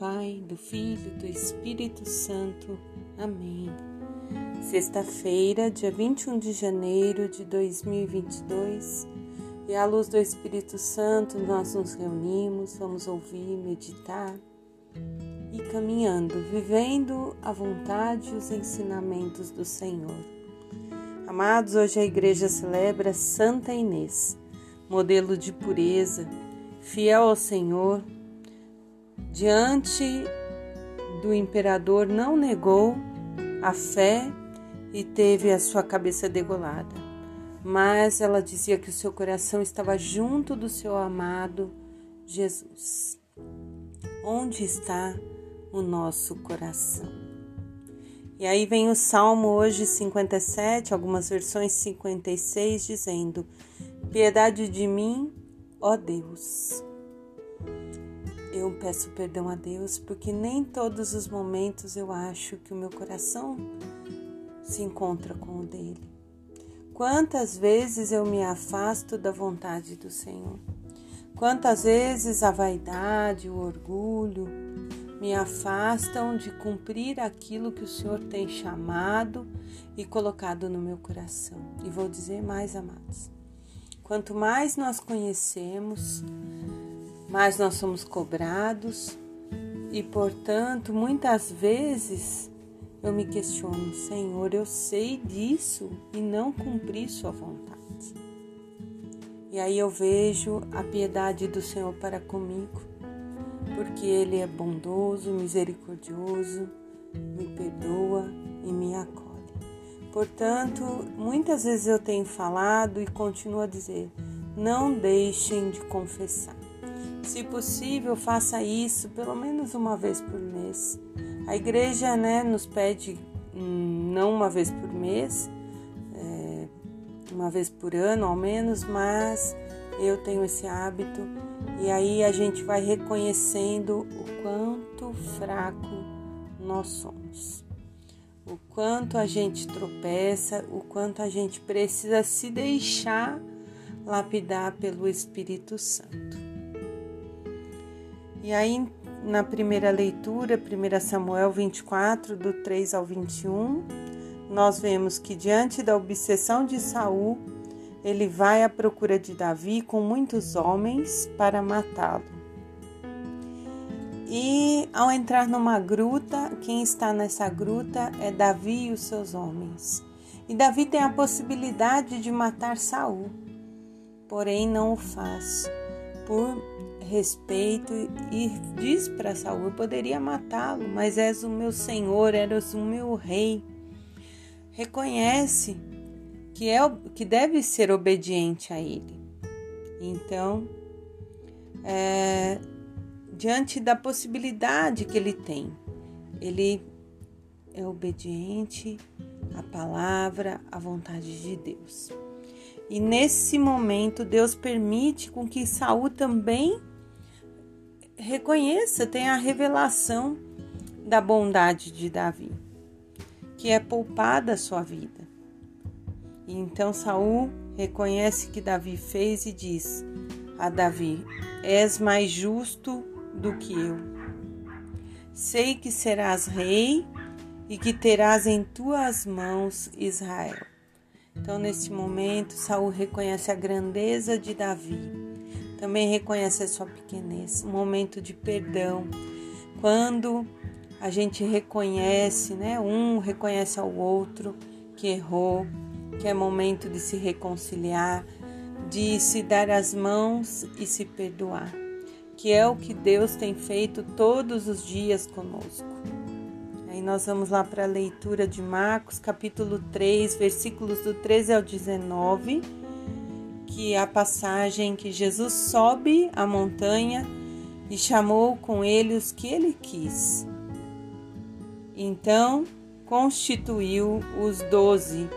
Pai, do Filho, do Espírito Santo. Amém. Sexta-feira, dia 21 de janeiro de 2022, e à luz do Espírito Santo nós nos reunimos, vamos ouvir, meditar e caminhando, vivendo a vontade os ensinamentos do Senhor. Amados, hoje a igreja celebra Santa Inês, modelo de pureza, fiel ao Senhor diante do imperador, não negou a fé e teve a sua cabeça degolada. Mas ela dizia que o seu coração estava junto do seu amado Jesus. Onde está o nosso coração? E aí vem o Salmo hoje 57, algumas versões 56, dizendo: Piedade de mim, ó Deus eu peço perdão a Deus porque nem todos os momentos eu acho que o meu coração se encontra com o dele. Quantas vezes eu me afasto da vontade do Senhor? Quantas vezes a vaidade, o orgulho me afastam de cumprir aquilo que o Senhor tem chamado e colocado no meu coração? E vou dizer mais, amados. Quanto mais nós conhecemos, mas nós somos cobrados e, portanto, muitas vezes eu me questiono, Senhor, eu sei disso e não cumpri Sua vontade. E aí eu vejo a piedade do Senhor para comigo, porque Ele é bondoso, misericordioso, me perdoa e me acolhe. Portanto, muitas vezes eu tenho falado e continuo a dizer: não deixem de confessar. Se possível, faça isso pelo menos uma vez por mês. A igreja né, nos pede hum, não uma vez por mês, é, uma vez por ano ao menos, mas eu tenho esse hábito e aí a gente vai reconhecendo o quanto fraco nós somos, o quanto a gente tropeça, o quanto a gente precisa se deixar lapidar pelo Espírito Santo. E aí, na primeira leitura, 1 Samuel 24, do 3 ao 21, nós vemos que diante da obsessão de Saul, ele vai à procura de Davi com muitos homens para matá-lo. E ao entrar numa gruta, quem está nessa gruta é Davi e os seus homens. E Davi tem a possibilidade de matar Saul, porém não o faz, por respeito e diz para Saul: Eu poderia matá-lo, mas és o meu senhor, eras o meu rei. Reconhece que é que deve ser obediente a ele. Então, é, diante da possibilidade que ele tem, ele é obediente à palavra, à vontade de Deus. E nesse momento Deus permite com que Saul também reconheça, tenha a revelação da bondade de Davi, que é poupada a sua vida. E então Saul reconhece que Davi fez e diz a Davi: És mais justo do que eu. Sei que serás rei e que terás em tuas mãos Israel. Então, neste momento, Saul reconhece a grandeza de Davi também reconhece a sua pequenez, um momento de perdão. Quando a gente reconhece, né? Um reconhece ao outro que errou, que é momento de se reconciliar, de se dar as mãos e se perdoar, que é o que Deus tem feito todos os dias conosco. Aí nós vamos lá para a leitura de Marcos, capítulo 3, versículos do 13 ao 19 que a passagem que Jesus sobe a montanha e chamou com ele os que ele quis. Então constituiu os doze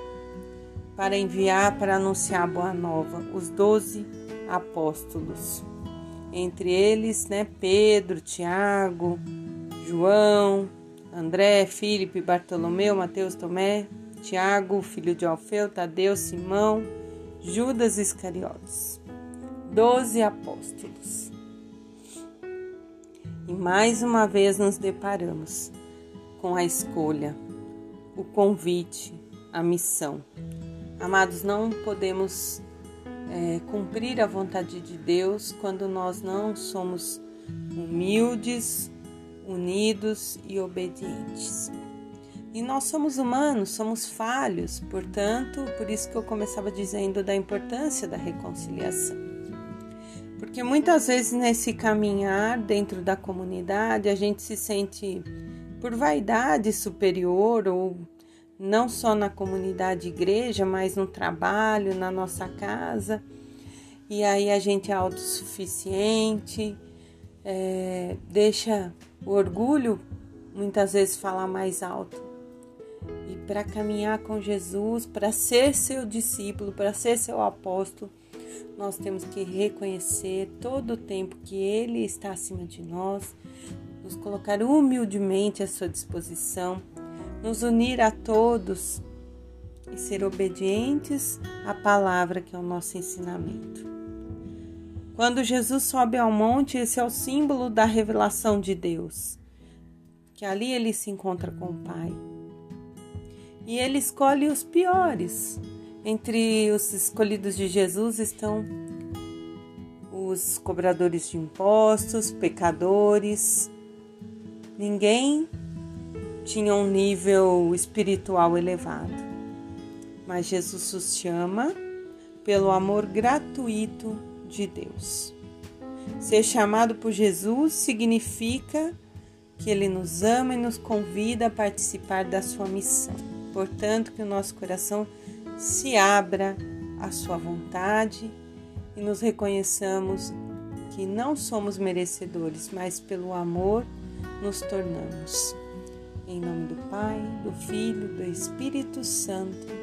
para enviar para anunciar a boa nova, os doze apóstolos. Entre eles, né, Pedro, Tiago, João, André, Filipe, Bartolomeu, Mateus, Tomé, Tiago, filho de Alfeu, Tadeu, Simão, Judas Iscariotes, doze apóstolos. E mais uma vez nos deparamos com a escolha, o convite, a missão. Amados, não podemos é, cumprir a vontade de Deus quando nós não somos humildes, unidos e obedientes. E nós somos humanos, somos falhos, portanto, por isso que eu começava dizendo da importância da reconciliação. Porque muitas vezes nesse caminhar dentro da comunidade a gente se sente por vaidade superior ou não só na comunidade igreja, mas no trabalho, na nossa casa. E aí a gente é autossuficiente, é, deixa o orgulho muitas vezes falar mais alto. Para caminhar com Jesus, para ser seu discípulo, para ser seu apóstolo, nós temos que reconhecer todo o tempo que Ele está acima de nós, nos colocar humildemente à sua disposição nos unir a todos e ser obedientes à palavra que é o nosso ensinamento. Quando Jesus sobe ao monte, esse é o símbolo da revelação de Deus, que ali ele se encontra com o Pai. E ele escolhe os piores. Entre os escolhidos de Jesus estão os cobradores de impostos, pecadores. Ninguém tinha um nível espiritual elevado. Mas Jesus os chama pelo amor gratuito de Deus. Ser chamado por Jesus significa que ele nos ama e nos convida a participar da sua missão. Portanto, que o nosso coração se abra à sua vontade e nos reconheçamos que não somos merecedores, mas pelo amor nos tornamos. Em nome do Pai, do Filho, do Espírito Santo.